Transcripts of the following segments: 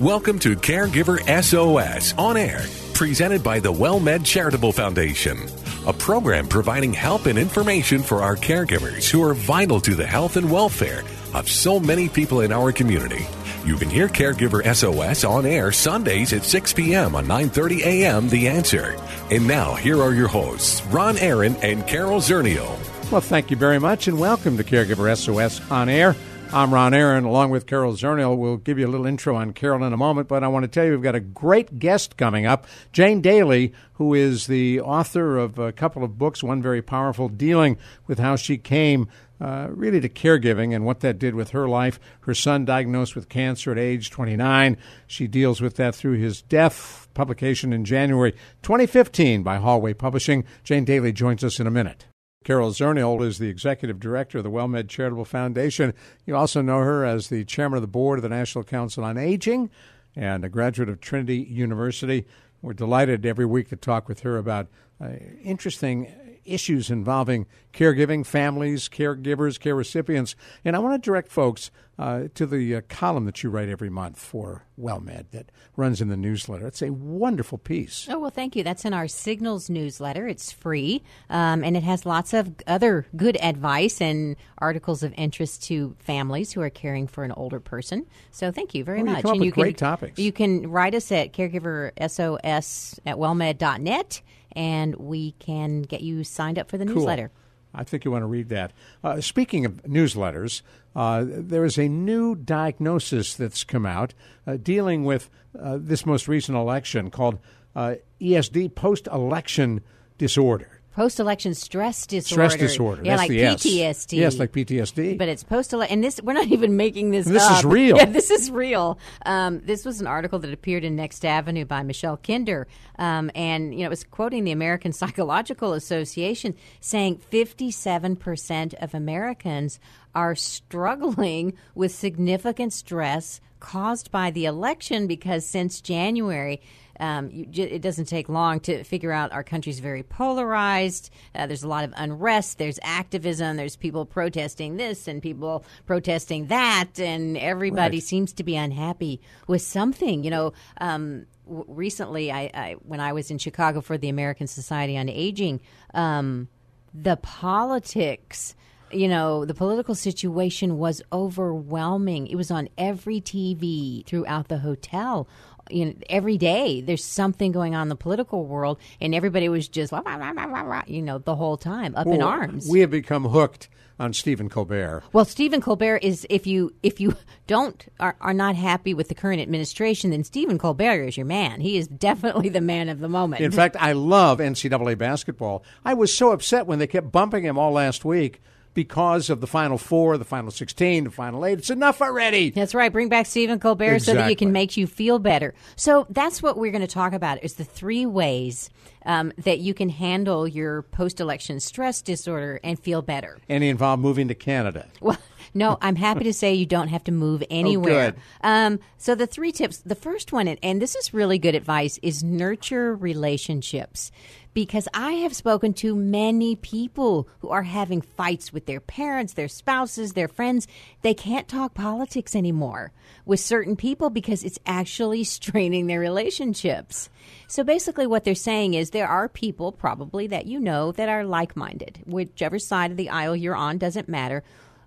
Welcome to Caregiver SOS on air, presented by the WellMed Charitable Foundation, a program providing help and information for our caregivers who are vital to the health and welfare of so many people in our community. You can hear Caregiver SOS on air Sundays at 6 p.m. on 9:30 a.m. The Answer. And now here are your hosts, Ron Aaron and Carol Zernial. Well, thank you very much, and welcome to Caregiver SOS on air. I'm Ron Aaron, along with Carol Zernial. We'll give you a little intro on Carol in a moment, but I want to tell you we've got a great guest coming up. Jane Daly, who is the author of a couple of books, one very powerful, dealing with how she came uh, really to caregiving and what that did with her life. Her son diagnosed with cancer at age 29. She deals with that through his death. Publication in January 2015 by Hallway Publishing. Jane Daly joins us in a minute. Carol Zernial is the executive director of the WellMed Charitable Foundation. You also know her as the chairman of the board of the National Council on Aging and a graduate of Trinity University. We're delighted every week to talk with her about uh, interesting issues involving caregiving, families, caregivers, care recipients. And I want to direct folks uh, to the uh, column that you write every month for WellMed that runs in the newsletter. It's a wonderful piece. Oh, well, thank you. That's in our Signals newsletter. It's free, um, and it has lots of other good advice and articles of interest to families who are caring for an older person. So thank you very Well, you much. up and you can, great topics. You can write us at caregiversos at wellmed.net, and we can get you signed up for the Cool. newsletter. I think you want to read that. Uh, speaking of newsletters, uh, there is a new diagnosis that's come out uh, dealing with uh, this most recent election called uh, ESD, post election disorder. Post election stress disorder. Stress disorder. Yeah, That's like. PTSD. Yes, like PTSD. But it's post election. and this we're not even making this. This is real. Yeah, this is real. Um, this was an article that appeared in Next Avenue by Michelle Kinder, um, and you know it was quoting the American Psychological Association, saying fifty-seven percent of Americans are struggling with significant stress caused by the election because since January. Um, you, it doesn't take long to figure out our country's very polarized. Uh, there's a lot of unrest. There's activism. There's people protesting this and people protesting that, and everybody Right. seems to be unhappy with something. You know, um, w- recently, I, I when I was in Chicago for the American Society on Aging, um, the politics you know, the political situation was overwhelming. It was on every TV throughout the hotel. You know, every day there's something going on in the political world, and everybody was just, "Wah, wah, wah, wah, wah, wah," you know, the whole time up in arms. We have become hooked on Stephen Colbert. Well, Stephen Colbert is if you if you don't are, are not happy with the current administration, then Stephen Colbert is your man. He is definitely the man of the moment. In fact, I love NCAA basketball. I was so upset when they kept bumping him all last week because of the Final Four, the Final 16, the Final Eight. It's enough already. That's right. Bring back Stephen Colbert so that you can make you feel better. So that's what we're going to talk about is the three ways um, that you can handle your post-election stress disorder and feel better. And he involved moving to Canada. Well, no, I'm happy to say you don't have to move anywhere. good. Um, so the three tips. The first one, and- and this is really good advice, is nurture relationships. Because I have spoken to many people who are having fights with their parents, their spouses, their friends. They can't talk politics anymore with certain people because it's actually straining their relationships. So basically, what they're saying is there are people probably that you know that are like minded. Whichever side of the aisle you're on doesn't matter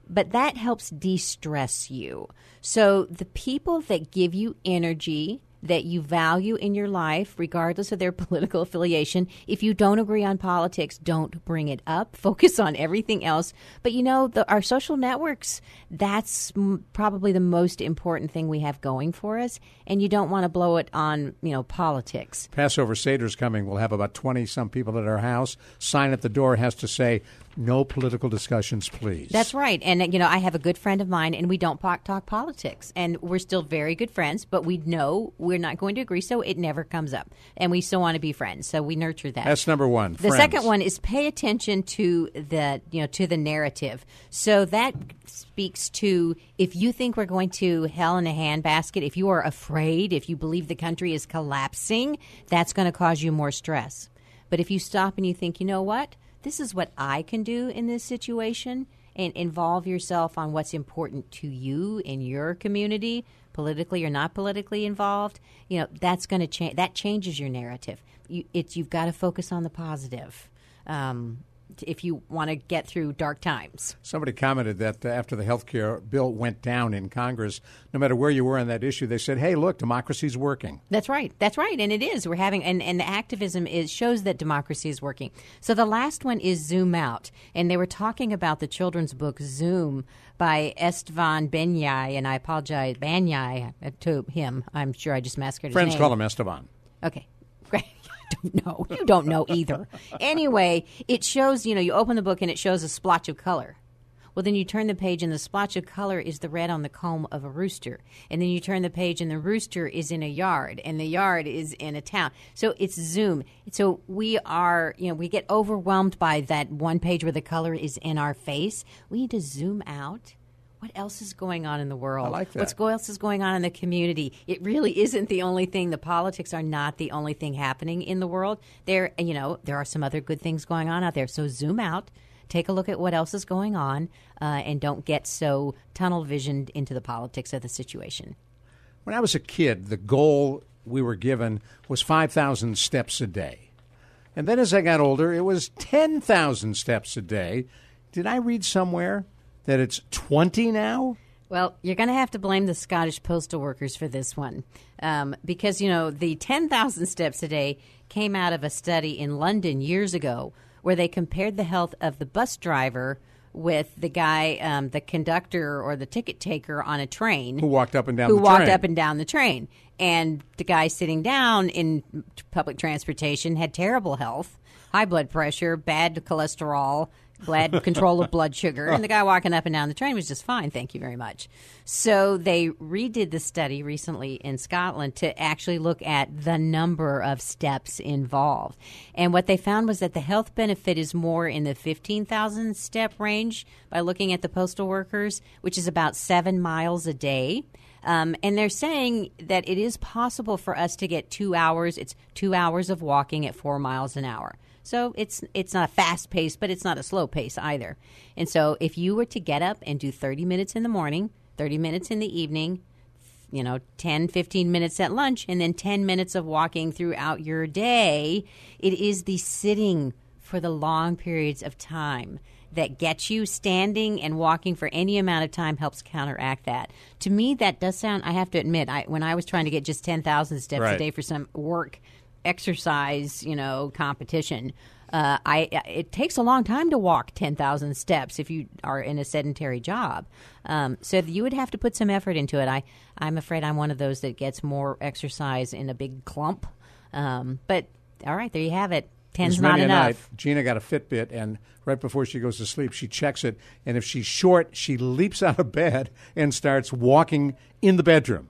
but that helps de-stress you. So the people that give you energy that you value in your life, regardless of their political affiliation. If you don't agree on politics, don't bring it up. Focus on everything else. But you know, the, our social networks, that's m- probably the most important thing we have going for us. And you don't want to blow it on, you know, politics. Passover Seder's coming. We'll have about 20 some people at our house. Sign at the door has to say, no political discussions, please. That's right. And, you know, I have a good friend of mine, and we don't talk politics. And we're still very good friends, but we know we're not going to agree, so it never comes up. And we still want to be friends, so we nurture that. That's number one. The friends. second one is pay attention to the, you know, to the narrative. So that speaks to if you think we're going to hell in a handbasket, if you are afraid, if you believe the country is collapsing, that's going to cause you more stress. But if you stop and you think, you know what? This is what I can do in this situation and involve yourself on what's important to you in your community, politically or not politically involved, you know, that's going to change. That changes your narrative. You, it's you've got to focus on the positive. Um, if you want to get through dark times. Somebody commented that uh, after the health care bill went down in Congress, no matter where you were on that issue, they said, "Hey, look, democracy's working." That's right. That's right, and it is. We're having and and the activism is shows that democracy is working. So the last one is Zoom Out, and they were talking about the children's book Zoom by Estevan Benyai, and I apologize, Benyai to him. I'm sure I just massacred Friends his name. call him Estevan. Okay, great. Don't know. You don't know either. Anyway, it shows, you know, you open the book and it shows a splotch of color. Well, then you turn the page and the splotch of color is the red on the comb of a rooster. And then you turn the page and the rooster is in a yard and the yard is in a town. So it's zoom. So we are, you know, we get overwhelmed by that one page where the color is in our face. We need to zoom out what else is going on in the world? I like that. What's else is going on in the community? It really isn't the only thing. The politics are not the only thing happening in the world. There, you know, there are some other good things going on out there. So zoom out, take a look at what else is going on, uh, and don't get so tunnel visioned into the politics of the situation. When I was a kid, the goal we were given was 5,000 steps a day. And then as I got older, it was 10,000 steps a day. Did I read somewhere that it's 20 now? Well, you're going to have to blame the Scottish postal workers for this one. Um, because, you know, the 10,000 steps a day came out of a study in London years ago where they compared the health of the bus driver with the guy, um, the conductor or the ticket taker on a train. Who walked up and down who walked train. up and down the train. And the guy sitting down in public transportation had terrible health, high blood pressure, bad cholesterol, bad control of blood sugar, and the guy walking up and down the train was just fine. Thank you very much. So they redid the study recently in Scotland to actually look at the number of steps involved, and what they found was that the health benefit is more in the fifteen thousand step range by looking at the postal workers, which is about seven miles a day. Um, and they're saying that it is possible for us to get two hours. It's two hours of walking at four miles an hour. So it's it's not a fast pace, but it's not a slow pace either. And so if you were to get up and do 30 minutes in the morning, 30 minutes in the evening, you know, 10, 15 minutes at lunch, and then 10 minutes of walking throughout your day, it is the sitting for the long periods of time that gets you standing and walking for any amount of time helps counteract that. To me, that does sound. I have to admit, I, when I was trying to get just ten thousand steps Right. a day for some work exercise, you know, competition. Uh, I it takes a long time to walk ten thousand steps if you are in a sedentary job. Um, so you would have to put some effort into it. I I'm afraid I'm one of those that gets more exercise in a big clump. Um, but all right, there you have it. Ten's not enough. night, Gina got a Fitbit, and right before she goes to sleep, she checks it. And if she's short, she leaps out of bed and starts walking in the bedroom.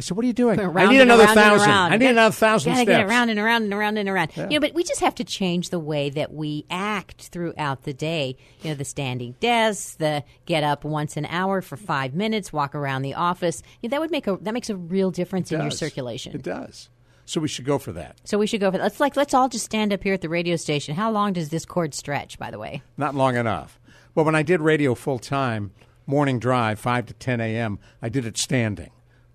I said, "What are you doing? I need another thousand. I need another thousand gotta steps." get around and around and around and around. You know, but we just have to change the way that we act throughout the day. You know, the standing desks, the get up once an hour for five minutes, walk around the office. You know, that would make a that makes a real difference in your circulation. It does. So we should go for that. So we should go for that. let's like let's all just stand up here at the radio station. How long does this cord stretch? By the way, Not long enough. Well, when I did radio full time, morning drive, 5 to 10 a.m., I did it standing.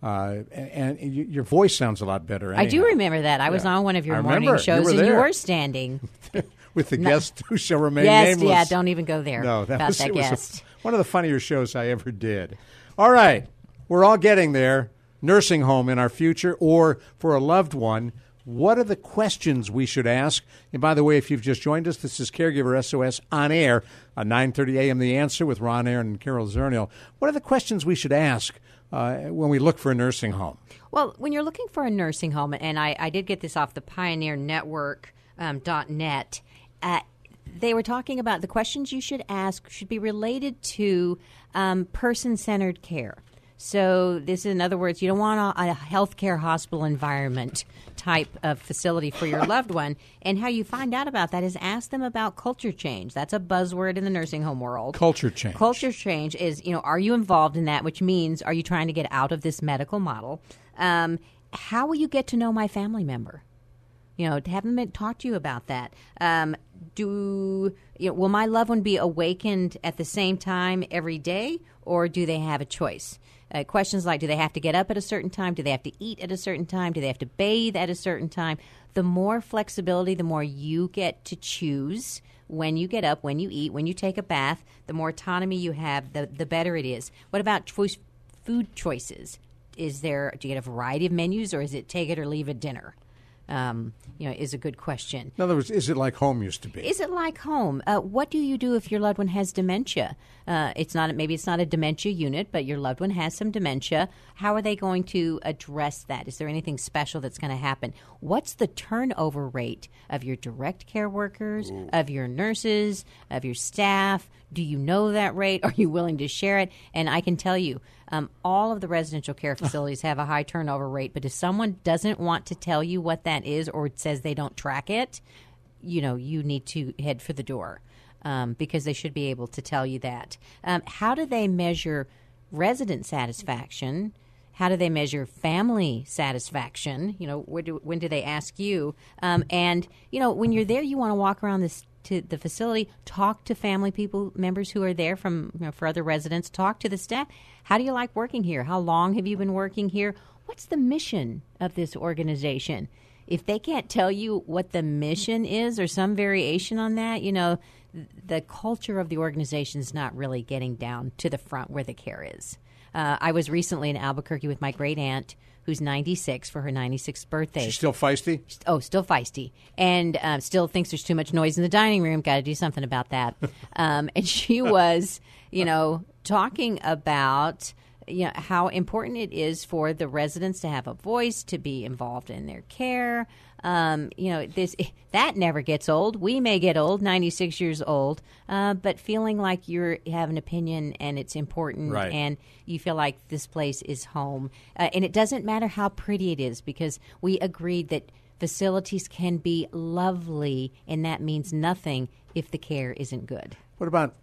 Uh, and, and your voice sounds a lot better. I do remember that I was on one of your morning. You shows were and you were standing. with the guest who shall remain yes, nameless. yeah. Don't even go there No, that was, that was a- one of the funnier shows I ever did. All right, we're all getting there. Nursing home in our future, or for a loved one. What are the questions we should ask? And by the way, if you've just joined us, this is Caregiver SOS on air on 9:30 a.m. The Answer with Ron Aaron and Carol Zernial. What are the questions we should ask uh, when we look for a nursing home? Well, when you're looking for a nursing home, and I, I did get this off the Pioneer Network um, dot net, uh, they were talking about the questions you should ask should be related to um, person centered care. So, this is, in other words, you don't want a, a healthcare hospital environment type of facility for your loved one. And how you find out about that is ask them about culture change. That's a buzzword in the nursing home world. Culture change. Culture change is, you know, are you involved in that? Which means, are you trying to get out of this medical model? Um, how will you get to know my family member? You know, to have them talk to you about that. Um, do you know, will my loved one be awakened at the same time every day, or do they have a choice? Uh, questions like do they have to get up at a certain time? Do they have to eat at a certain time? Do they have to bathe at a certain time? The more flexibility, the more you get to choose when you get up, when you eat, when you take a bath, the more autonomy you have, the, the better it is. What about choice, food choices? Is there, do you get a variety of menus or is it take it or leave it dinner? Um, you know, is a good question. In other words, is it like home used to be? Is it like home? Uh, what do you do if your loved one has dementia? Uh, it's not maybe it's not a dementia unit, but your loved one has some dementia. How are they going to address that? Is there anything special that's going to happen? What's the turnover rate of your direct care workers, Ooh. of your nurses, of your staff? Do you know that rate? Are you willing to share it? And I can tell you, um, all of the residential care facilities have a high turnover rate, but if someone doesn't want to tell you what that is or says they don't track it, you know, you need to head for the door um, because they should be able to tell you that. Um, how do they measure resident satisfaction? How do they measure family satisfaction? You know, do, when do they ask you? Um, and you know, when you're there, you want to walk around this to the facility, talk to family people members who are there from you know, for other residents, talk to the staff. How do you like working here? How long have you been working here? What's the mission of this organization? If they can't tell you what the mission is or some variation on that, you know, the culture of the organization is not really getting down to the front where the care is. Uh, I was recently in Albuquerque with my great aunt who's 96 for her 96th birthday. She's still feisty? Oh, still feisty. And um, still thinks there's too much noise in the dining room. Got to do something about that. um, and she was, you know, talking about you know how important it is for the residents to have a voice to be involved in their care um, you know, this that never gets old. We may get old, ninety six years old, uh, but feeling like you have an opinion and it's important, right. and you feel like this place is home, uh, and it doesn't matter how pretty it is because we agreed that facilities can be lovely, and that means nothing if the care isn't good. What about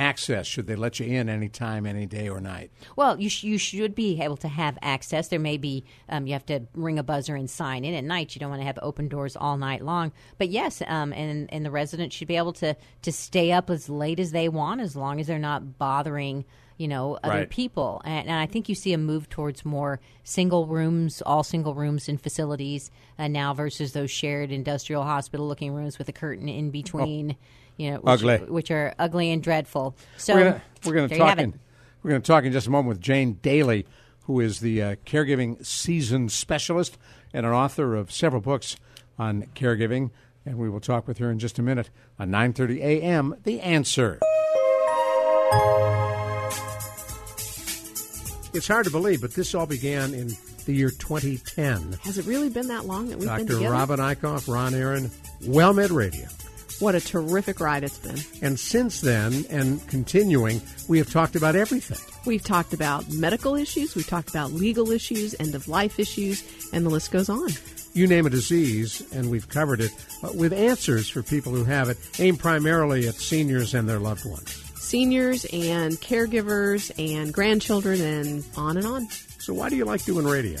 access? Should they let you in anytime, any day or night? Well, you, sh- you should be able to have access. There may be, um, you have to ring a buzzer and sign in at night. You don't want to have open doors all night long. But yes, um, and, and the residents should be able to, to stay up as late as they want as long as they're not bothering you know other right. people and, and, i think you see a move towards more single rooms all single rooms in facilities uh, now versus those shared industrial hospital looking rooms with a curtain in between oh you know, which, ugly, which are ugly and dreadful. So we're going to talk in we're going to talk in just a moment with Jane Daly, who is the uh, caregiving seasoned specialist and an author of several books on caregiving. And we will talk with her in just a minute on 9:30 a.m. The Answer. It's hard to believe, but this all began in the year 2010. Has it really been that long that we've Dr. been together? Dr. Robin Eichhoff, Ron Aaron, WellMed Radio. What a terrific ride it's been. And since then, and continuing, we have talked about everything. We've talked about medical issues, we've talked about legal issues, end of life issues, and the list goes on. You name a disease, and we've covered it, but with answers for people who have it, aimed primarily at seniors and their loved ones. Seniors and caregivers and grandchildren, and on and on. So, why do you like doing radio?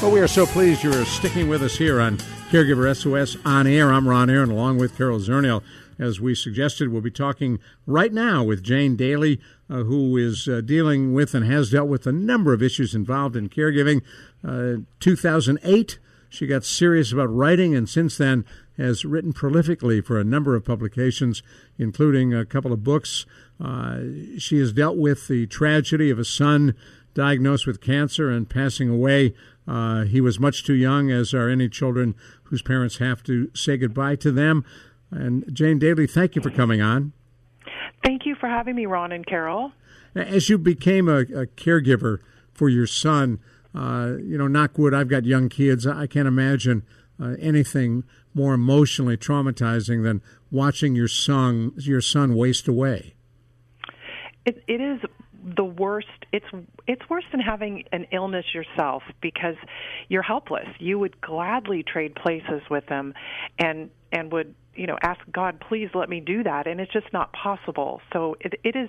Well, we are so pleased you are sticking with us here on Caregiver SOS on air. I'm Ron Aaron, along with Carol Zernial. As we suggested, we'll be talking right now with Jane Daly, uh, who is uh, dealing with and has dealt with a number of issues involved in caregiving. Uh, 2008, she got serious about writing, and since then has written prolifically for a number of publications, including a couple of books. Uh, she has dealt with the tragedy of a son diagnosed with cancer and passing away. Uh, he was much too young, as are any children whose parents have to say goodbye to them. And Jane Daly, thank you for coming on. Thank you for having me, Ron and Carol. As you became a, a caregiver for your son, uh, you know, knock wood, I've got young kids. I can't imagine uh, anything more emotionally traumatizing than watching your son your son waste away. It, it is the worst it's it's worse than having an illness yourself because you're helpless. You would gladly trade places with them and and would you know ask god please let me do that and it's just not possible. So it, it is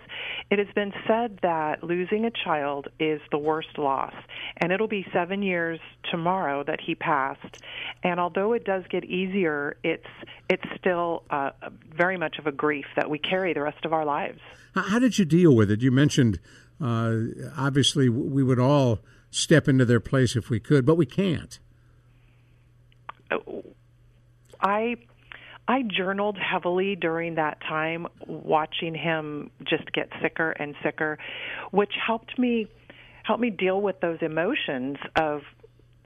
it has been said that losing a child is the worst loss and it'll be seven years tomorrow that he passed. And although it does get easier it's it's still uh, very much of a grief that we carry the rest of our lives. How did you deal with it? You mentioned uh, obviously we would all step into their place if we could but we can't. I I journaled heavily during that time, watching him just get sicker and sicker, which helped me helped me deal with those emotions of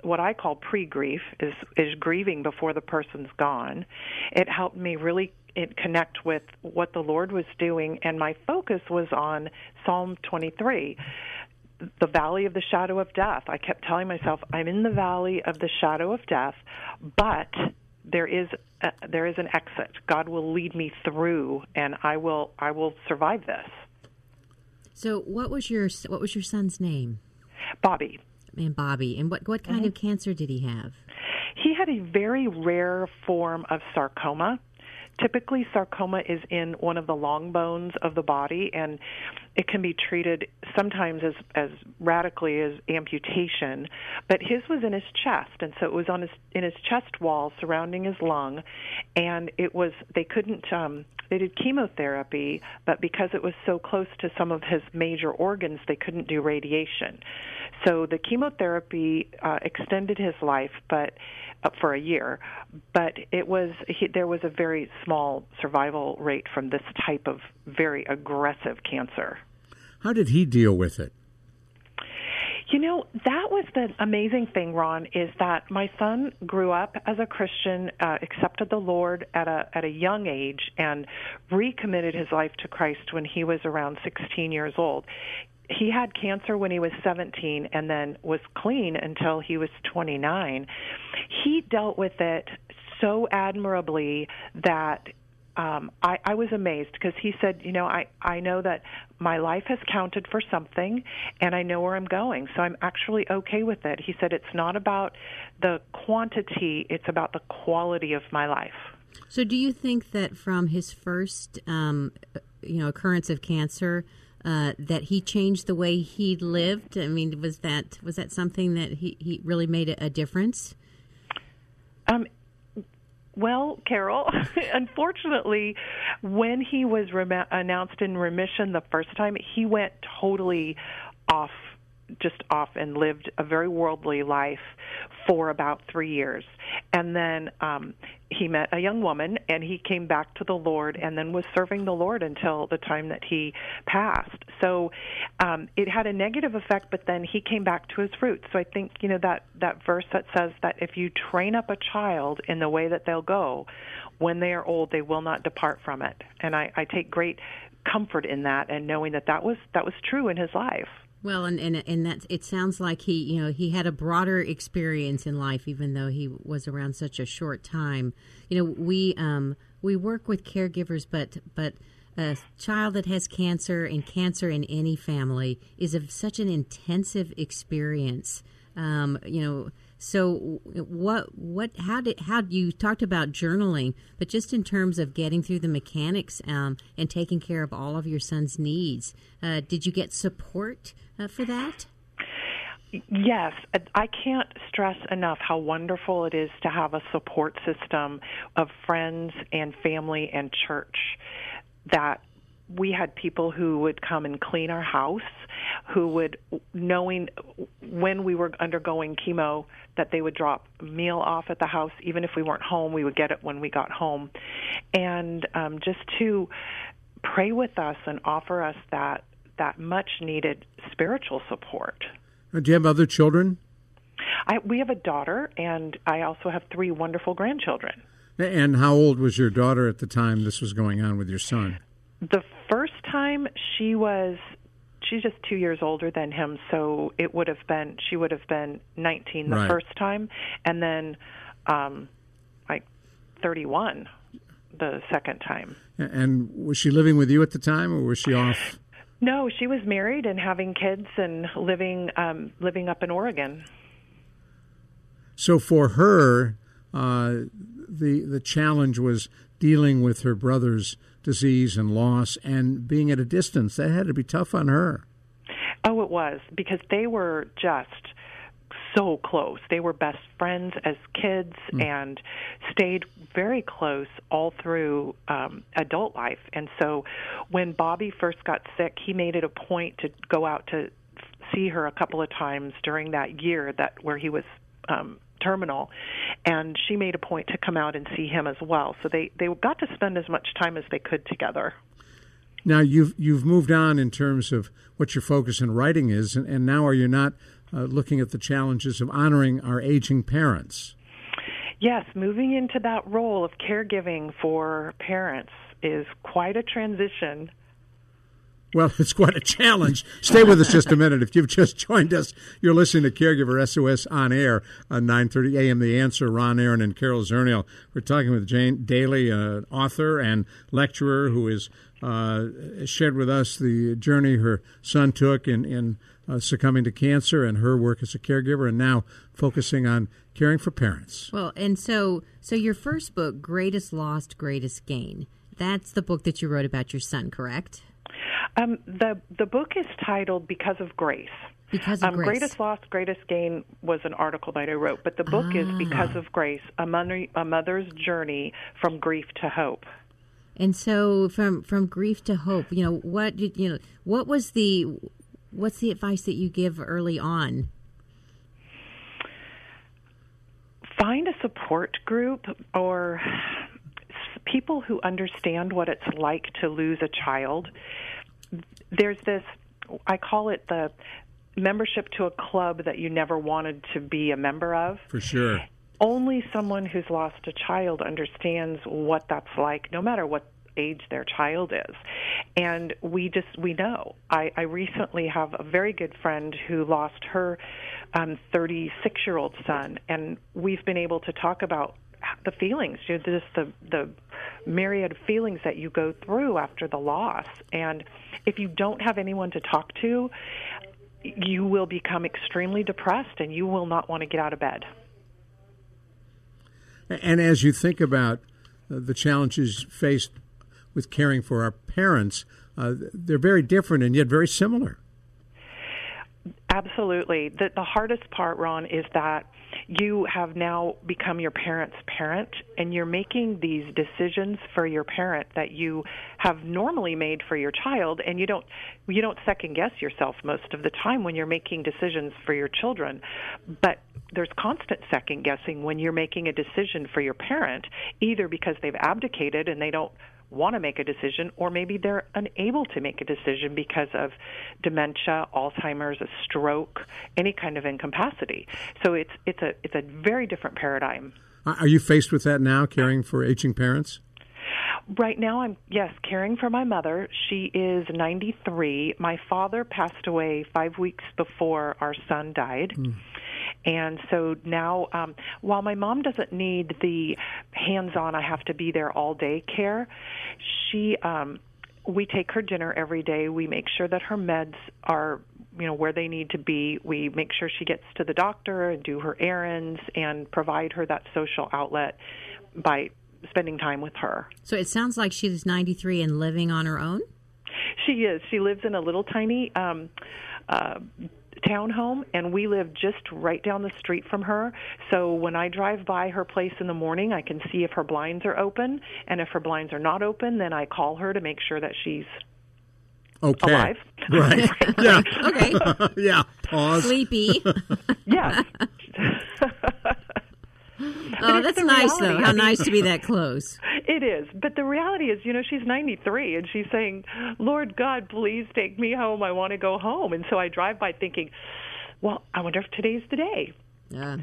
what I call pre-grief is is grieving before the person's gone. It helped me really connect with what the Lord was doing, and my focus was on Psalm 23 the valley of the shadow of death. I kept telling myself, I'm in the valley of the shadow of death, but there is a, there is an exit. God will lead me through, and I will I will survive this. So, what was your what was your son's name? Bobby. And Bobby. And what what kind mm-hmm. of cancer did he have? He had a very rare form of sarcoma. Typically, sarcoma is in one of the long bones of the body, and it can be treated sometimes as as radically as amputation. But his was in his chest, and so it was on his in his chest wall surrounding his lung, and it was they couldn't. Um, they did chemotherapy, but because it was so close to some of his major organs, they couldn't do radiation. So the chemotherapy uh, extended his life, but uh, for a year, but it was he, there was a very small survival rate from this type of very aggressive cancer. How did he deal with it? You know, that was the amazing thing, Ron, is that my son grew up as a Christian, uh, accepted the Lord at a at a young age, and recommitted his life to Christ when he was around 16 years old he had cancer when he was 17 and then was clean until he was 29. He dealt with it so admirably that um, I, I was amazed because he said, you know, I, I know that my life has counted for something and I know where I'm going. So I'm actually okay with it. He said, it's not about the quantity, it's about the quality of my life. So do you think that from his first, um, you know, occurrence of cancer, uh, that he changed the way he lived? I mean, was that was that something that he, he really made a, a difference? Um, well, Carol, unfortunately, when he was rem- announced in remission the first time, he went totally off just off and lived a very worldly life for about three years. And then um, he met a young woman and he came back to the Lord and then was serving the Lord until the time that he passed. So um, it had a negative effect, but then he came back to his roots. So I think, you know, that, that verse that says that if you train up a child in the way that they'll go, when they are old, they will not depart from it. And I, I take great comfort in that and knowing that that was that was true in his life. Well, and and and that it sounds like he, you know, he had a broader experience in life, even though he was around such a short time. You know, we um we work with caregivers, but but a child that has cancer and cancer in any family is of such an intensive experience. Um, you know, so what what how did how you talked about journaling, but just in terms of getting through the mechanics um, and taking care of all of your son's needs, uh, did you get support uh, for that? Yes, I can't stress enough how wonderful it is to have a support system of friends and family and church that we had people who would come and clean our house, who would, knowing when we were undergoing chemo, that they would drop meal off at the house. Even if we weren't home, we would get it when we got home. And um, just to pray with us and offer us that, that much needed spiritual support. Uh, do you have other children? I, we have a daughter, and I also have three wonderful grandchildren. And how old was your daughter at the time this was going on with your son? The time she was she's just 2 years older than him, so it would have been she would have been 19 the Right. first time and then um like 31 the second time. And was she living with you at the time, or was she off? No, she was married and having kids and living um living up in Oregon. So for her, uh, the the challenge was dealing with her brother's disease and loss, and being at a distance. That had to be tough on her. Oh, it was because they were just so close. They were best friends as kids and stayed very close all through um, adult life. And so when Bobby first got sick, he made it a point to go out to see her a couple of times during that year that where he was um, terminal, and she made a point to come out and see him as well. So they they got to spend as much time as they could together. Now you've you've moved on in terms of what your focus in writing is, and, and now are you not uh, looking at the challenges of honoring our aging parents? Yes, moving into that role of caregiving for parents is quite a transition. Well, it's quite a challenge. Stay with us just a minute. If you've just joined us, you're listening to Caregiver SOS on air on 9:30 a.m. The Answer. Ron Aaron and Carol Zernial. We're talking with Jane Daly, an author and lecturer who has uh, shared with us the journey her son took in in uh, succumbing to cancer and her work as a caregiver, and now focusing on caring for parents. Well, and so so your first book, Greatest Loss, Greatest Gain. That's the book that you wrote about your son, correct? Um, the the book is titled "Because of Grace." Because of um, grace. Greatest Loss, Greatest Gain was an article that I wrote, but the book is Ah. Because of Grace: a, mother, a mother's journey from grief to hope. And so from from grief to hope, you know, what you know what was the what's the advice that you give early on? Find a support group or people who understand what it's like to lose a child. There's this, I call it the membership to a club that you never wanted to be a member of. For sure. only someone who's lost a child understands what that's like no matter what age their child is and we just we know i i recently have a very good friend who lost her um 36 year old son and we've been able to talk about the feelings you know, just the the myriad of feelings that you go through after the loss and if you don't have anyone to talk to you will become extremely depressed and you will not want to get out of bed And as you think about uh, the challenges faced with caring for our parents, uh, they're very different and yet very similar. Absolutely. The, the hardest part, Ron, is that you have now become your parent's parent, and you're making these decisions for your parent that you have normally made for your child, and you don't you don't second guess yourself most of the time when you're making decisions for your children. But there's constant second guessing when you're making a decision for your parent, either because they've abdicated and they don't want to make a decision, or maybe they're unable to make a decision because of dementia, Alzheimer's, a stroke, any kind of incapacity. So it's it's a it's a very different paradigm. Are are you faced with that now, caring for aging parents? Right now, I'm yes caring for my mother. She is 93. My father passed away five weeks before our son died. Hmm. And so now, um, while my mom doesn't need the hands-on, I have to be there all day care, she, um, we take her dinner every day. We make sure that her meds are, you know, where they need to be. We make sure she gets to the doctor and do her errands and provide her that social outlet by spending time with her. So it sounds like she's 93 and living on her own. She is. She lives in a little tiny um, uh, townhome, and we live just right down the street from her. So when I drive by her place in the morning, I can see if her blinds are open, and if her blinds are not open, then I call her to make sure that she's Okay. alive. Right. yeah. Okay. yeah. Pause. Sleepy. yes. Oh, that's nice, though. How nice to be that close. It is, but the reality is, you know, she's 93 and she's saying, "Lord God, please take me home. I want to go home." And so I drive by thinking, "Well, I wonder if today's the day." Yeah.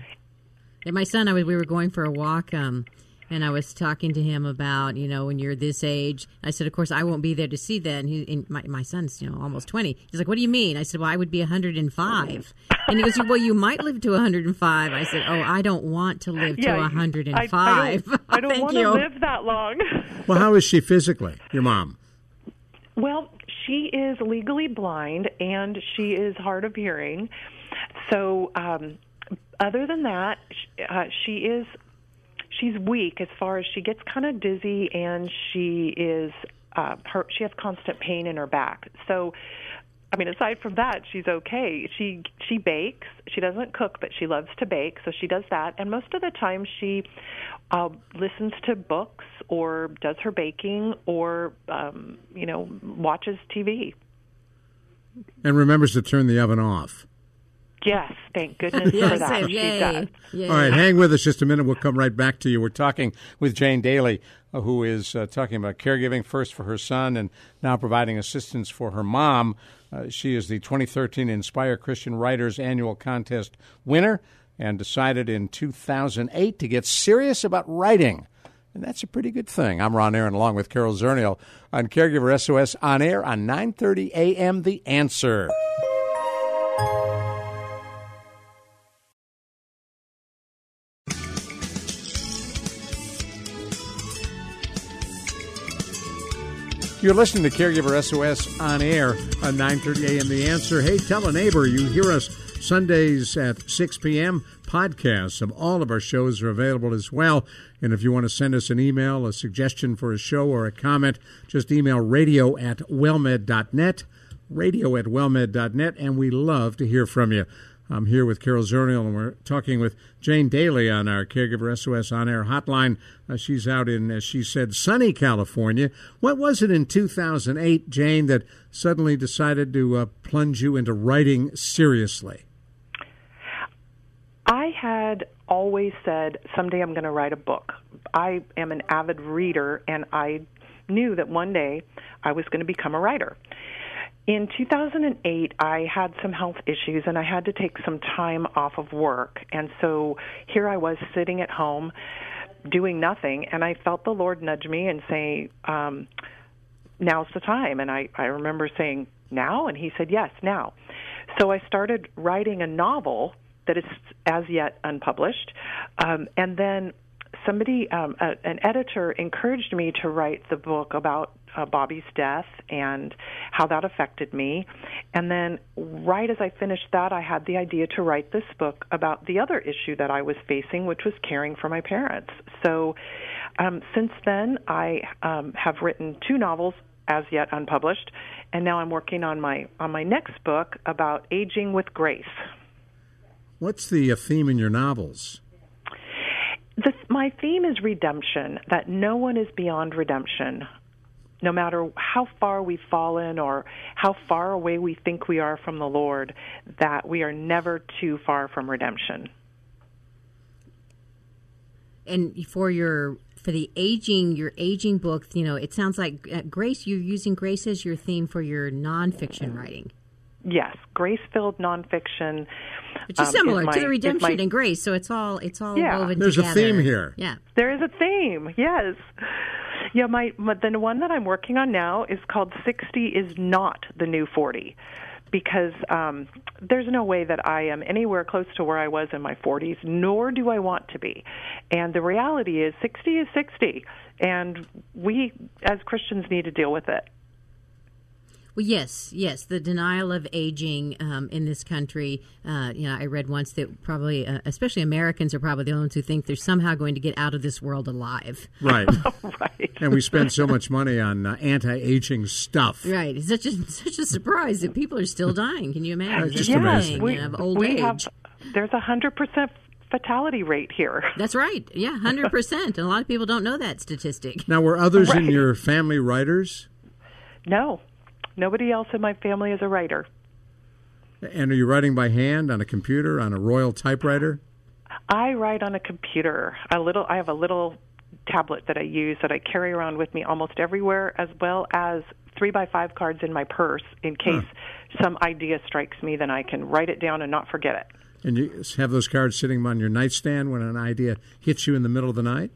And my son, I was we were going for a walk, um, and I was talking to him about you know when you're this age. I said, of course, I won't be there to see that. And, he, and my my son's you know almost twenty. He's like, what do you mean? I said, well, I would be 105. And he goes, well, you might live to 105. I said, oh, I don't want to live to I- 105. I, I don't, I don't Thank want you. to live that long. Well, how is she physically, your mom? Well, she is legally blind and she is hard of hearing. So, um, other than that, sh- uh, she is she's weak as far as she gets kind of dizzy and she is uh, her she has constant pain in her back. So, I mean, aside from that, she's okay. She she bakes. She doesn't cook, but she loves to bake, so she does that. And most of the time, she uh, listens to books or does her baking or um, you know watches TV. And remembers to turn the oven off. Yes, thank goodness for that. yay. She does. Yay. All right, hang with us just a minute. We'll come right back to you. We're talking with Jane Daly, uh, who is uh, talking about caregiving first for her son and now providing assistance for her mom. Uh, she is the 2013 Inspire Christian Writers Annual Contest winner and decided in 2008 to get serious about writing. And that's a pretty good thing. I'm Ron Aaron, along with Carol Zernial on Caregiver SOS on air on 9:30 a.m. The Answer. You're listening to Caregiver SOS on air on 9:30 a.m. The Answer. Hey, tell a neighbor. You hear us Sundays at 6 p.m. Podcasts of all of our shows are available as well. And if you want to send us an email, a suggestion for a show, or a comment, just email radio at wellmed.net, radio at wellmed.net, and we love to hear from you. I'm here with Carol Zernial, and we're talking with Jane Daly on our Caregiver SOS on air hotline. Uh, she's out in, as she said, sunny California. What was it in 2008, Jane, that suddenly decided to uh, plunge you into writing seriously? I had always said someday I'm going to write a book. I am an avid reader, and I knew that one day I was going to become a writer. In 2008, I had some health issues and I had to take some time off of work. And so here I was sitting at home doing nothing, and I felt the Lord nudge me and say, um, Now's the time. And I, I remember saying, Now? And He said, Yes, now. So I started writing a novel that is as yet unpublished. Um, and then somebody, um, a, an editor, encouraged me to write the book about uh, Bobby's death and how that affected me. And then, right as I finished that, I had the idea to write this book about the other issue that I was facing, which was caring for my parents. So, um, since then, I um, have written two novels as yet unpublished, and now I'm working on my on my next book about aging with grace. What's the uh, theme in your novels? My theme is redemption, that no one is beyond redemption. No matter how far we've fallen or how far away we think we are from the Lord, that we are never too far from redemption. and for your for the aging your aging book you know it sounds like uh, grace you're using grace as your theme for your nonfiction writing Yes, grace-filled nonfiction. which is um, similar my- to the redemption my- and grace so it's all it's all Yeah. woven There's a theme here. yeah There is a theme, yes. Yeah, my, my the one that I'm working on now is called 60 is not the new 40 because um there's no way that I am anywhere close to where I was in my 40s nor do I want to be. And the reality is 60 is 60 and we as Christians need to deal with it. Well, yes, yes. The denial of aging um, in this country. Uh, you know, I read once that probably, uh, especially Americans, are probably the only ones who think they're somehow going to get out of this world alive. Right. right. and we spend so much money on uh, anti-aging stuff. Right. It's such a such a surprise that people are still dying. Can you imagine? It's just That's the amazing. we, of old we age. have there's a 100% fatality rate here. That's right. Yeah, hundred percent. And a lot of people don't know that statistic. Now, were others in your family writers? No, Nobody else in my family is a writer. And are you writing by hand on a computer on a Royal typewriter? I write on a computer. A little. I have a little tablet that I use that I carry around with me almost everywhere, as well as three by five cards in my purse in case huh. some idea strikes me. Then I can write it down and not forget it. And you have those cards sitting on your nightstand when an idea hits you in the middle of the night?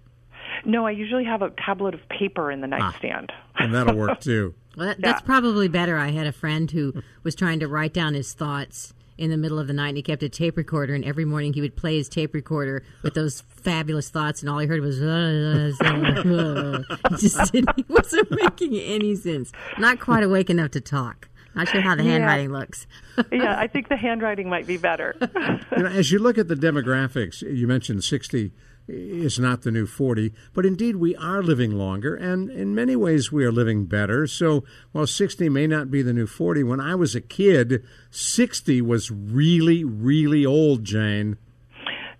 No, I usually have a tablet of paper in the ah, nightstand. Ah, and that'll work too. Well, that, that's yeah. probably better. I had a friend who was trying to write down his thoughts in the middle of the night and he kept a tape recorder and every morning he would play his tape recorder with those fabulous thoughts and all he heard was uh, uh, uh, uh. just didn't, wasn't making any sense not quite awake enough to talk not sure how the handwriting yeah. looks. yeah, I think the handwriting might be better. you know, as you look at the demographics, you mentioned 60 is not the new 40, but indeed we are living longer, and in many ways we are living better. So while 60 may not be the new 40, when I was a kid, 60 was really, really old, Jane.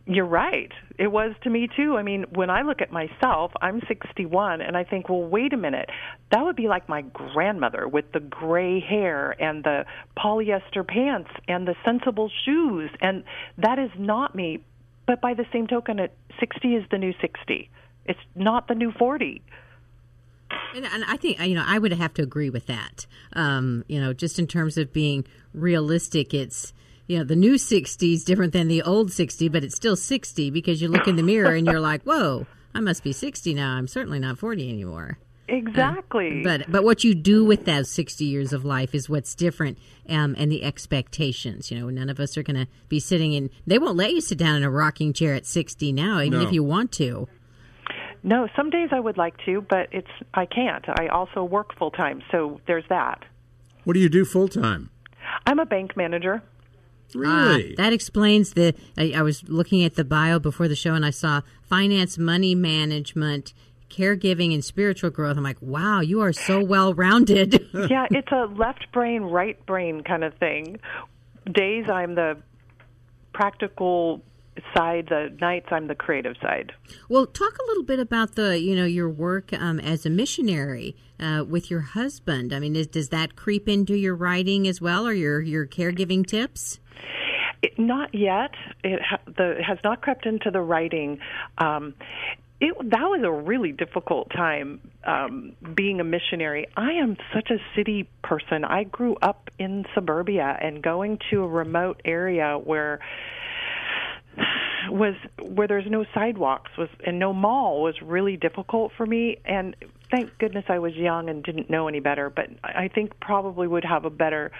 You're right. It was to me too. I mean, when I look at myself, I'm 61 and I think, well, wait a minute. That would be like my grandmother with the gray hair and the polyester pants and the sensible shoes and that is not me. But by the same token, it 60 is the new 60. It's not the new 40. And, and, I think you know I would have to agree with that. Um, you know, just in terms of being realistic, it's you know the new 60 is different than the old 60, but it's still 60 because you look in the mirror and you're like, whoa, I must be 60 now. I'm certainly not 40 anymore. Exactly. but but what you do with those 60 years of life is what's different um, and the expectations. You know, none of us are going to be sitting in, they won't let you sit down in a rocking chair at 60 now, even no. if you want to. No, some days I would like to, but it's I can't. I also work full time, so there's that. What do you do full time? I'm a bank manager. Really? Uh, that explains the. I, I, was looking at the bio before the show, and I saw finance, money management, caregiving and spiritual growth. I'm like, wow, you are so well rounded. yeah, it's a left brain, right brain kind of thing. Days I'm the practical side the nights i'm the creative side well talk a little bit about the you know your work um, as a missionary uh, with your husband i mean is, does that creep into your writing as well or your your caregiving tips it, not yet. It, ha- the, it has not crept into the writing. Um, it, that was a really difficult time um, being a missionary. I am such a city person. I grew up in suburbia and going to a remote area where was where there's no sidewalks was and no mall was really difficult for me and thank goodness I was young and didn't know any better but I think probably would have a better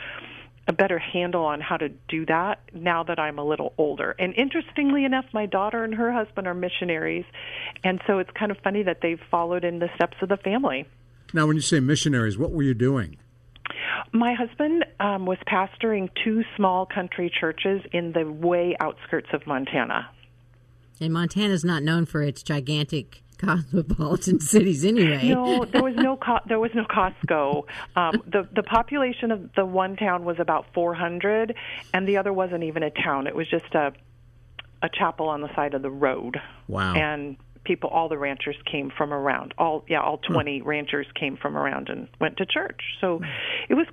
a better handle on how to do that now that I'm a little older. And interestingly enough, my daughter and her husband are missionaries, and so it's kind of funny that they've followed in the steps of the family. Now, when you say missionaries, what were you doing? My husband um, was pastoring two small country churches in the way outskirts of Montana. And Montana's not known for its gigantic cosmopolitan cities anyway. No, there was no co- there was no Costco. Um, the the population of the one town was about 400, and the other wasn't even a town. It was just a a chapel on the side of the road. Wow. And people, all the ranchers came from around. All yeah, all 20 huh. ranchers came from around and went to church. So it was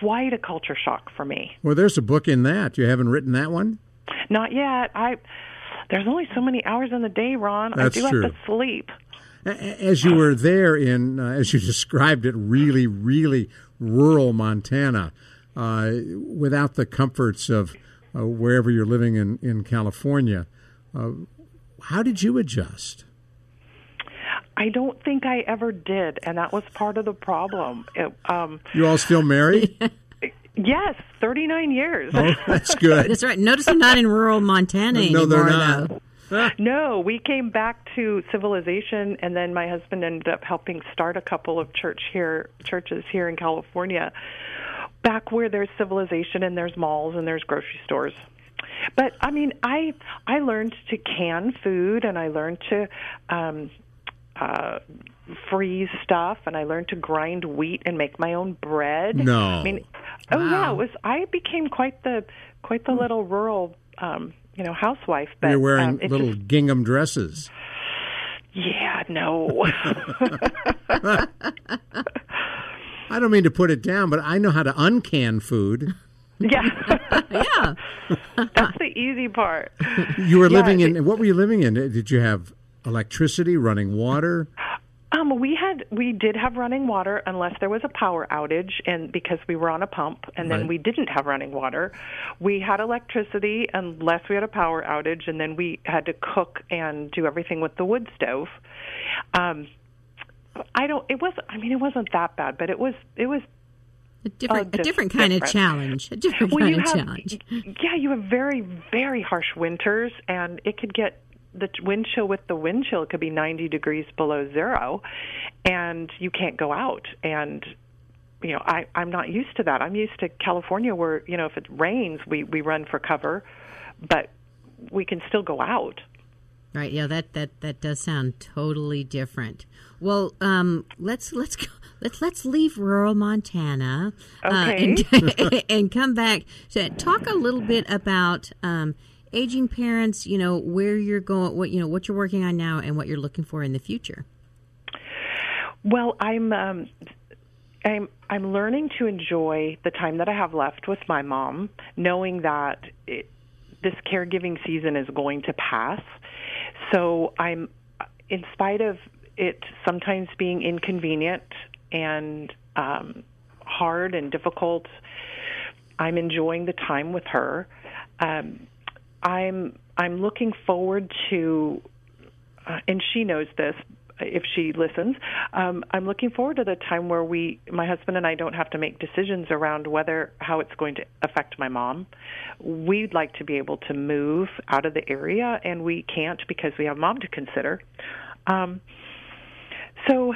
quite a culture shock for me. Well, there's a book in that. You haven't written that one? Not yet. I there's only so many hours in the day, Ron. That's I do true. have to sleep. As you were there in, uh, as you described it, really, really rural Montana, uh, without the comforts of uh, wherever you're living in in California, uh, how did you adjust? I don't think I ever did, and that was part of the problem. It, um, you all still married? Yes, 39 years. Oh, that's good. that's right. Notice I'm not in rural Montana no, anymore, they're not. Though. no, we came back to civilization, and then my husband ended up helping start a couple of church here, churches here in California, back where there's civilization and there's malls and there's grocery stores. But I mean, I I learned to can food, and I learned to um, uh, freeze stuff, and I learned to grind wheat and make my own bread. No, I mean, oh wow. yeah, it was. I became quite the quite the little rural, um, you know, housewife. But you're wearing um, little just, gingham dresses. Yeah, no. I don't mean to put it down, but I know how to uncan food. Yeah, yeah. that's the easy part. You were Yeah, living it- in what were you living in? Did you have electricity, running water? Um, we had we did have running water unless there was a power outage, and because we were on a pump, and then Right. we didn't have running water. We had electricity unless we had a power outage, and then we had to cook and do everything with the wood stove. Um, I don't. It was. I mean, it wasn't that bad, but it was. It was A different, a different kind of challenge. A different well, kind you of have, challenge. Yeah, you have very, very harsh winters, and it could get the wind chill with the wind chill. Could be 90 degrees below zero, and you can't go out. And you know, I, I'm not used to that. I'm used to California, where you know, if it rains, we we run for cover, but we can still go out. Right. Yeah. That that that does sound totally different. Well, um, let's let's go. Let's let's leave rural Montana uh, and, and come back to talk a little bit about um, aging parents. You know where you're going, what you know, what you're working on now, and what you're looking for in the future. Well, I'm um, I'm I'm learning to enjoy the time that I have left with my mom, knowing that it, this caregiving season is going to pass. So I'm, in spite of it sometimes being inconvenient and um, hard and difficult, I'm enjoying the time with her. Um, I'm I'm looking forward to, uh, and she knows this if she listens. Um, I'm looking forward to the time where we, my husband and I, don't have to make decisions around whether how it's going to affect my mom. We'd like to be able to move out of the area, and we can't because we have mom to consider. Um, so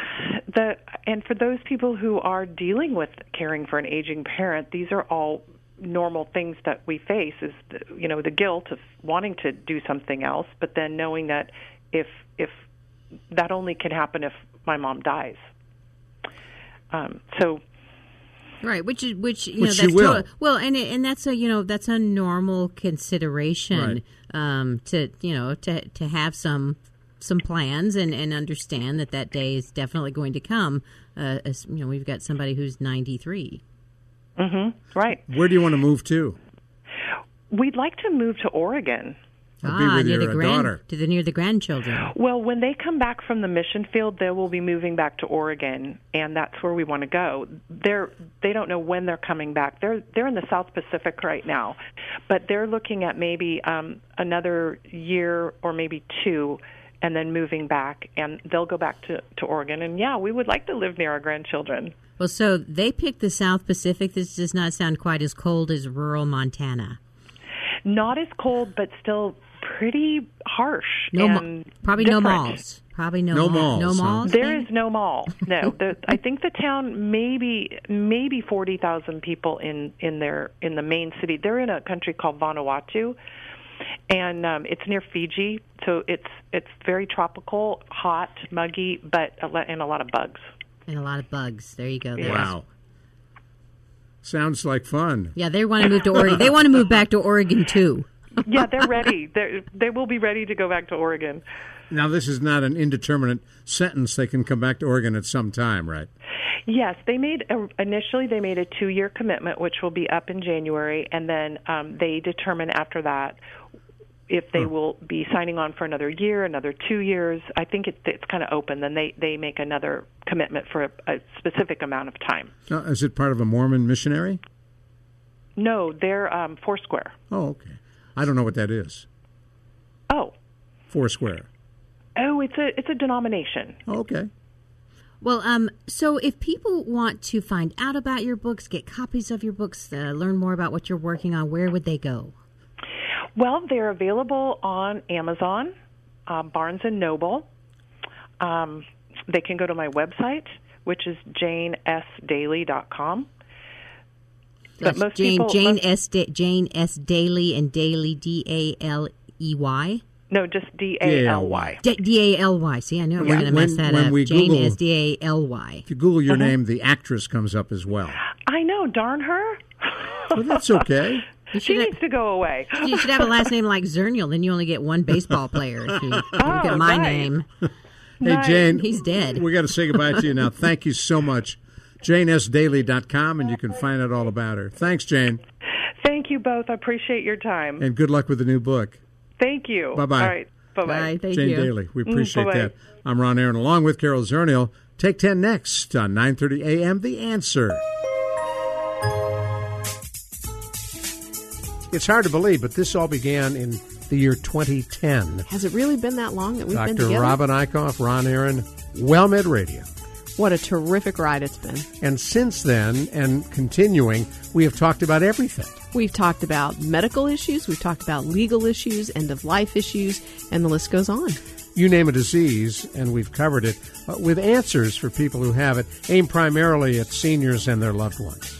the and for those people who are dealing with caring for an aging parent, these are all normal things that we face is you know the guilt of wanting to do something else but then knowing that if if that only can happen if my mom dies um, so right which is which you which know that's total, well and and that's a you know that's a normal consideration right. um, to you know to to have some some plans and, and understand that that day is definitely going to come. Uh, as, you know, we've got somebody who's 93. Mm-hmm. Right. Where do you want to move to? We'd like to move to Oregon. Ah, near the grand, daughter. To the, near the grandchildren. Well, when they come back from the mission field, they will be moving back to Oregon, and that's where we want to go. They're they don't know when they're coming back. They're they're in the South Pacific right now, but they're looking at maybe um, another year or maybe two, and then moving back, and they'll go back to to Oregon. And yeah, we would like to live near our grandchildren. Well, so they picked the South Pacific. This does not sound quite as cold as rural Montana. Not as cold, but still pretty harsh No, ma- and probably no malls. Probably no, No mall- malls, No huh? malls. There is no mall. No, the, I think the town maybe maybe forty thousand people in in their in the main city. They're in a country called Vanuatu, and um, it's near Fiji. So it's it's very tropical, hot, muggy, but a lot, and a lot of bugs. And a lot of bugs. There you go. There's- Wow. Sounds like fun. Yeah, they want to move to Oregon. They want to move back to Oregon too. Yeah, they're ready. They they will be ready to go back to Oregon. Now, this is not an indeterminate sentence. They can come back to Oregon at some time, right? Yes, they made a, initially they made a two-year commitment, which will be up in January, and then um, they determine after that if they will be signing on for another year, another two years. I think it, it's kind of open. Then they they make another commitment for a, a specific amount of time. Now, is it part of a Mormon missionary? No, they're um, Foursquare. Oh, okay. I don't know what that is. Oh, Foursquare. oh, it's a it's a denomination. Oh, okay. Well, um, so if people want to find out about your books, get copies of your books, uh, learn more about what you're working on, where would they go? Well, they're available on Amazon, uh, Barnes and Noble. Um, they can go to my website, which is janesdaly.com. But That's most Jane people- Jane most- S Da- Jane S Daly and Daly D A L E Y. No, just D A L Y. D D A L Y. See, I knew I was going to mess that when up. we Jane Google- S D A L Y. If you Google Uh-huh. your name, the actress comes up as well. I know, darn her. But that's okay. You she should, needs to go away. you should have a last name like Zernial, then you only get one baseball player. If you, if you Oh, get my nice. name. Hey, Nice. Jane. He's dead. We got to say goodbye to you now. Thank you so much. JaneSDaly.com, and you can find out all about her. Thanks, Jane. Thank you both. I appreciate your time. And good luck with the new book. Thank you. Bye bye. All right. Bye Bye. Thank Jane you. Daly. We Mm, appreciate bye-bye. that. I'm Ron Aaron, along with Carol Zernial. Take 10 next on 9.30 a.m. The Answer. It's hard to believe, but this all began in the year 2010. Has it really been that long that we've been doing? Dr. Robin Eichhoff, Ron Aaron, WellMed Radio. What a terrific ride it's been. And since then, and continuing, we have talked about everything. We've talked about medical issues, we've talked about legal issues, end of life issues, and the list goes on. You name a disease, and we've covered it uh, with answers for people who have it, aimed primarily at seniors and their loved ones.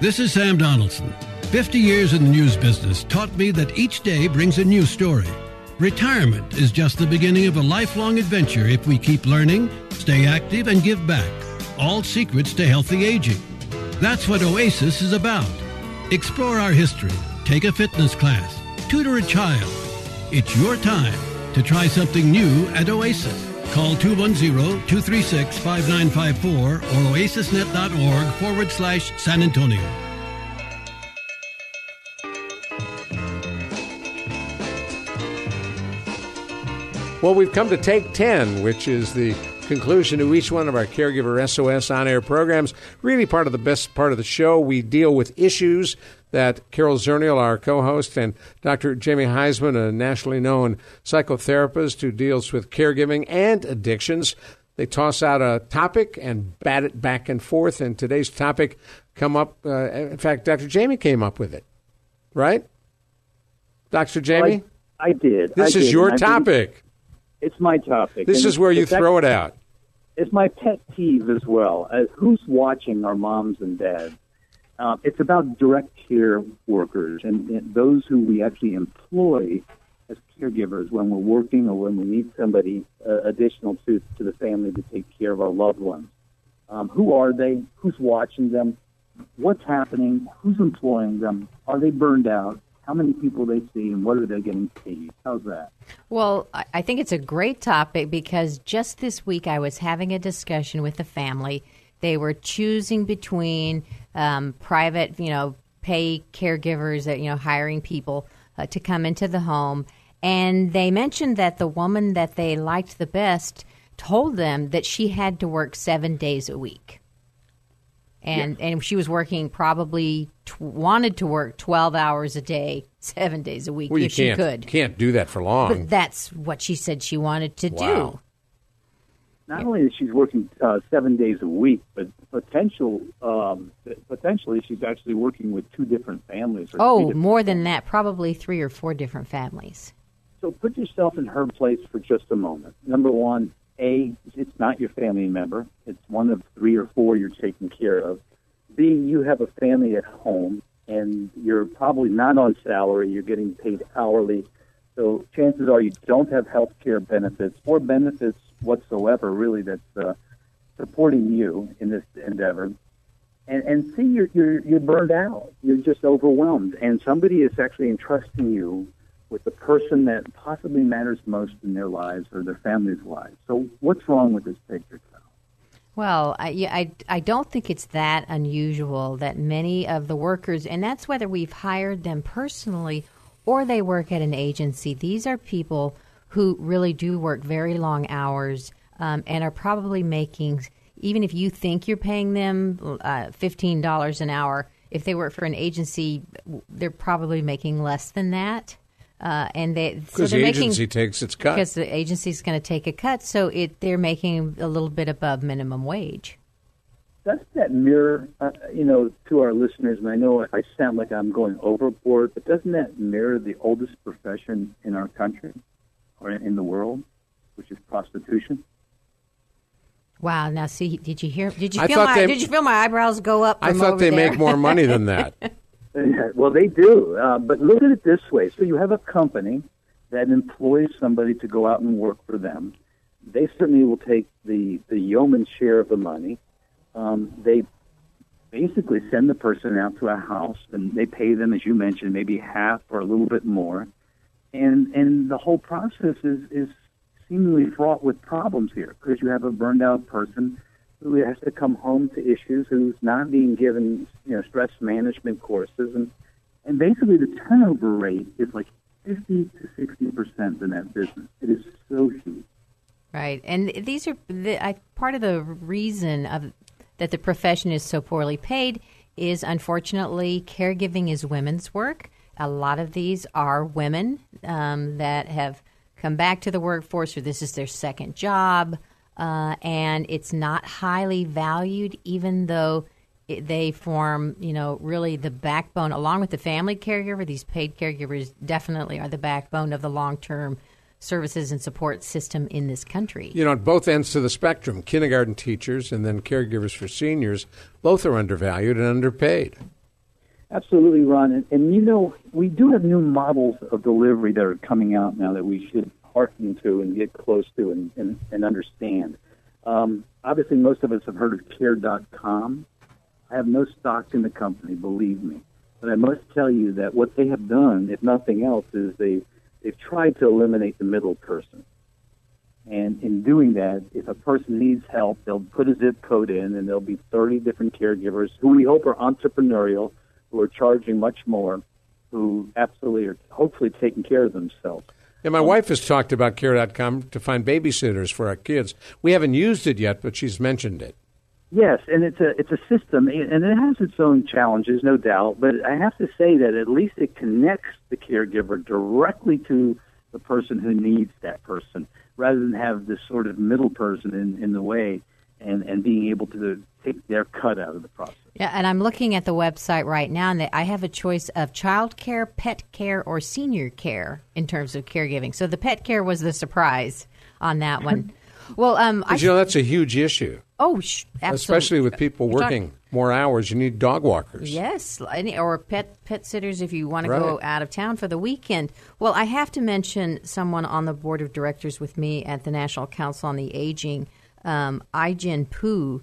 This is Sam Donaldson. 50 years in the news business taught me that each day brings a new story. Retirement is just the beginning of a lifelong adventure if we keep learning, stay active, and give back. All secrets to healthy aging. That's what Oasis is about. Explore our history, take a fitness class, tutor a child. It's your time to try something new at Oasis. Call 210-236-5954 or oasisnet.org forward slash San Antonio. Well, we've come to take 10, which is the conclusion to each one of our Caregiver SOS on air programs. Really, part of the best part of the show. We deal with issues that Carol Zernial, our co host, and Dr. Jamie Huysman, a nationally known psychotherapist who deals with caregiving and addictions. They toss out a topic and bat it back and forth. And today's topic come up. Uh, in fact, Dr. Jamie came up with it, right? Dr. Jamie, I, I did. this I is did. your topic. It's my topic. This And is where you throw it out. It's my pet peeve as well. As who's watching our moms and dads? Uh, it's about direct care workers and, and those who we actually employ as caregivers when we're working or when we need somebody uh, additional to, to the family to take care of our loved ones. Um, who are they? Who's watching them? What's happening? Who's employing them? Are they burned out? How many people they see and what are they getting paid? How's that? Well, I think it's a great topic because just this week I was having a discussion with a family. They were choosing between um, private, you know, pay caregivers, that you know, hiring people uh, to come into the home, and they mentioned that the woman that they liked the best told them that she had to work seven days a week. And and she was working probably tw- wanted to work 12 hours a day 7 days a week Well, you if she can't, could. can't do that for long. but that's what she said she wanted to Wow. Not only is she's working uh, seven days a week, but potential um, potentially she's actually working with two different families. Three oh different- more than that probably 3 or 4 different families So put yourself in her place for just a moment. Number one, a it's not your family member; it's one of three or four you're taking care of. B you have a family at home, and you're probably not on salary; you're getting paid hourly. So chances are you don't have health care benefits or benefits whatsoever, really, that's uh, supporting you in this endeavor. And, and see, you're, you're, you're burned out. You're just overwhelmed. And somebody is actually entrusting you with the person that possibly matters most in their lives or their family's lives. So what's wrong with this picture? Well, I, I, I don't think it's that unusual that many of the workers, and that's whether we've hired them personally or they work at an agency, these are people who really do work very long hours um, and are probably making, even if you think you're paying them uh, $15 an hour, if they work for an agency, they're probably making less than that. Uh, and they Because they're the making agency takes its cut. because the agency's going to take a cut, so it they're making a little bit above minimum wage. Doesn't that mirror, uh, you know, to our listeners, and I know I sound like I'm going overboard, but doesn't that mirror the oldest profession in our country or in the world, which is prostitution? Wow. Now, see, did you hear? Did you I feel my? they- did you feel my eyebrows go up? I thought over they there? make more money than that. well, they do. Uh, but look at it this way: so you have a company that employs somebody to go out and work for them. They certainly will take the the yeoman's share of the money. Um, they basically send the person out to a house, and they pay them, as you mentioned, maybe half or a little bit more. And and the whole process is is seemingly fraught with problems here because you have a burned out person who has to come home to issues, who's not being given you know stress management courses, and and basically the turnover rate is like fifty to sixty percent in that business. It is so huge. Right, and these are the, I, part of the reason of that the profession is so poorly paid is unfortunately caregiving is women's work. A lot of these are women um, that have come back to the workforce, or this is their second job, uh, and it's not highly valued, even though it, they form, you know, really the backbone, along with the family caregiver. These paid caregivers definitely are the backbone of the long-term services and support system in this country. You know, at both ends of the spectrum, kindergarten teachers and then caregivers for seniors, both are undervalued and underpaid. Absolutely, Ron. And, and you know, we do have new models of delivery that are coming out now that we should hearken to and get close to and, and, and understand. Um, obviously, most of us have heard of Care.com. I have no stock in the company, believe me. But I must tell you that what they have done, if nothing else, is they, they've tried to eliminate the middle person. And in doing that, if a person needs help, they'll put a zip code in, and there'll be 30 different caregivers who we hope are entrepreneurial, who are charging much more, who absolutely are hopefully taking care of themselves. Yeah, my wife has talked about Care.com to find babysitters for our kids. We haven't used it yet, but she's mentioned it. Yes, and it's a it's a system, and it has its own challenges, no doubt. But I have to say that at least it connects the caregiver directly to the person who needs that person, rather than have this sort of middle person in, in the way, and and being able to take their cut out of the process. Yeah, and I'm looking at the website right now, and I have a choice of child care, pet care, or senior care in terms of caregiving. So the pet care was the surprise on that one. Well, um, I you know, that's a huge issue, oh, sh- absolutely. especially with people You're working more hours. You need dog walkers. Yes, or pet pet sitters if you want to Right. go out of town for the weekend. Well, I have to mention someone on the board of directors with me at the National Council on the Aging, um, Ai-jen Poo.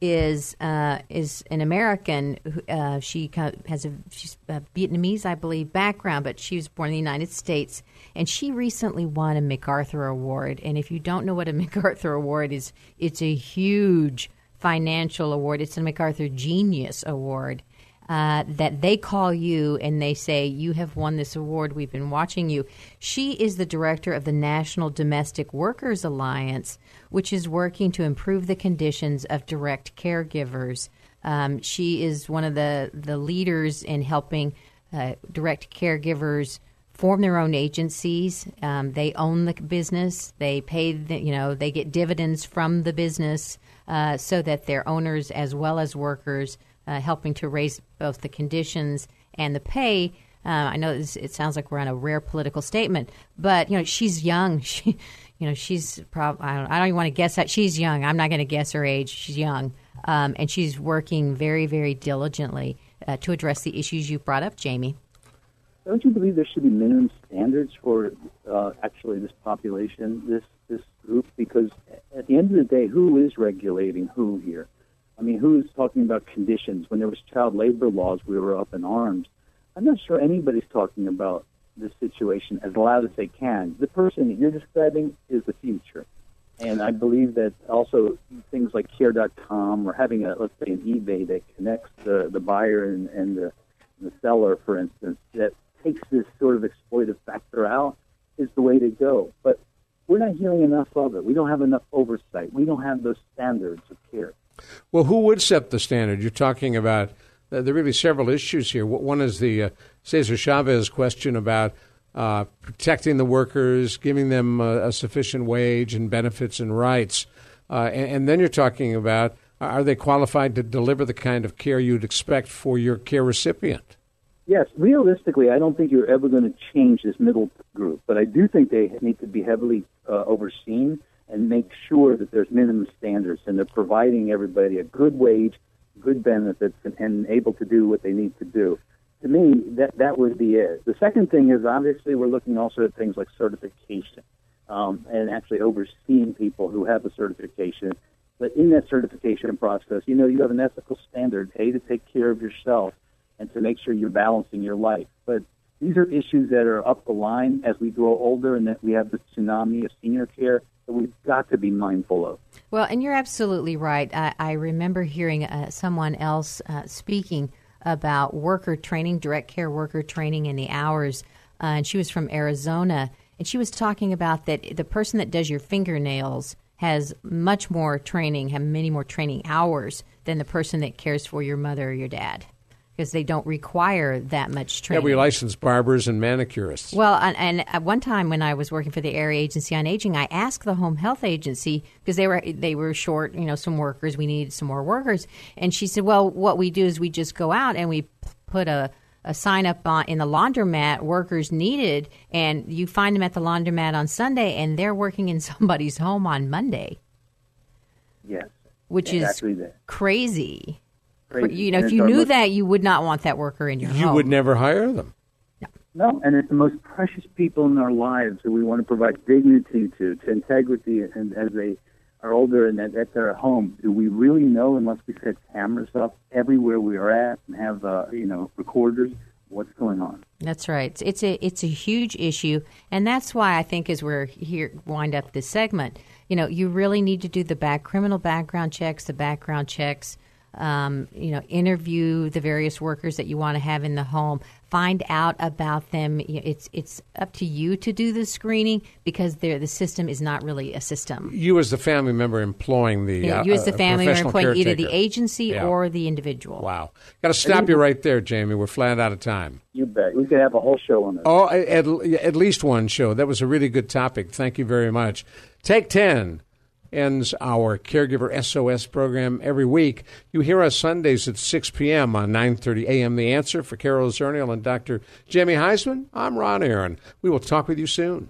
Is uh, is an American. Uh, she has a she's a Vietnamese, I believe, background, but she was born in the United States, and she recently won a MacArthur Award. And if you don't know what a MacArthur Award is, it's a huge financial award. It's a MacArthur Genius Award uh, that they call you and they say, You have won this award. We've been watching you. She is the director of the National Domestic Workers Alliance, which is working to improve the conditions of direct caregivers. Um, she is one of the, the leaders in helping uh, direct caregivers form their own agencies. Um, they own the business. They pay, the, you know, they get dividends from the business uh, so that they're owners as well as workers, uh, helping to raise both the conditions and the pay. Uh, I know this, it sounds like we're on a rare political statement, but you know she's young. She, you know, she's probably I don't, I don't even want to guess that she's young. I'm not going to guess her age. She's young, um, and she's working very, very diligently uh, to address the issues you brought up, Jamie. Don't you believe there should be minimum standards for uh, actually this population, this this group? Because at the end of the day, who is regulating who here? I mean, who is talking about conditions? When there was child labor laws, we were up in arms. I'm not sure anybody's talking about this situation as loud as they can. The person that you're describing is the future. And I believe that also things like care.com or having a, let's say, an eBay that connects the, the buyer and, and the, the seller, for instance, that takes this sort of exploitive factor out is the way to go. But we're not hearing enough of it. We don't have enough oversight. We don't have those standards of care. Well, who would set the standard? You're talking about there are really several issues here. One is the uh, Cesar Chavez question about uh, protecting the workers, giving them uh, a sufficient wage and benefits and rights. Uh, and, and then you're talking about are they qualified to deliver the kind of care you'd expect for your care recipient? Yes, realistically, I don't think you're ever going to change this middle group, but I do think they need to be heavily uh, overseen and make sure that there's minimum standards and they're providing everybody a good wage, good benefits, and, and able to do what they need to do. To me, that that would be it. The second thing is obviously we're looking also at things like certification um, and actually overseeing people who have a certification. But in that certification process, you know, you have an ethical standard, A, to take care of yourself and to make sure you're balancing your life. But these are issues that are up the line as we grow older and that we have the tsunami of senior care that we've got to be mindful of. Well, and you're absolutely right. I, I remember hearing uh, someone else uh, speaking about worker training, direct care worker training, and the hours. Uh, and she was from Arizona, and she was talking about that the person that does your fingernails has much more training, have many more training hours than the person that cares for your mother or your dad because they don't require that much training. Yeah, we license barbers and manicurists. Well, and, and at one time when I was working for the Area Agency on Aging, I asked the Home Health Agency because they were they were short, you know, some workers. We needed some more workers, and she said, "Well, what we do is we just go out and we put a." A sign up on, in the laundromat, workers needed, and you find them at the laundromat on Sunday, and they're working in somebody's home on Monday. Yes, which exactly is that. crazy. Crazy. You know, if you knew most- that, you would not want that worker in your You home. would never hire them. No, and it's the most precious people in our lives who we want to provide dignity to, to integrity, and as they are older and that, at their home, do we really know unless we set cameras up everywhere we are at and have uh, you know recorders what's going on? That's right. It's, it's a it's a huge issue, and that's why I think as we're here wind up this segment, you know, you really need to do the back criminal background checks, the background checks. Um, you know, interview the various workers that you want to have in the home. Find out about them. It's it's up to you to do the screening because they're- the system is not really a system. You, as the family member employing the You, uh, as the uh, family member professional employing either the agency Yeah. or the individual. Wow. Got to stop you right there, Jamie. We're flat out of time. You bet. We could have a whole show on this. Oh, at, at least one show. That was a really good topic. Thank you very much. Take 10 ends our Caregiver SOS program every week. You hear us Sundays at 6 p.m. on 9.30 a.m. The Answer for Carol Zernial and Dr. Jamie Huysman. I'm Ron Aaron. We will talk with you soon.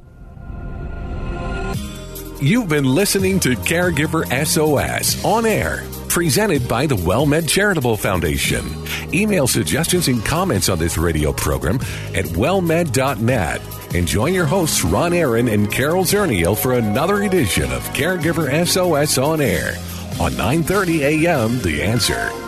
You've been listening to Caregiver SOS on air, presented by the WellMed Charitable Foundation. Email suggestions and comments on this radio program at wellmed.net. And join your hosts Ron Aaron and Carol Zernial for another edition of Caregiver SOS on air on 9:30 a.m. The Answer.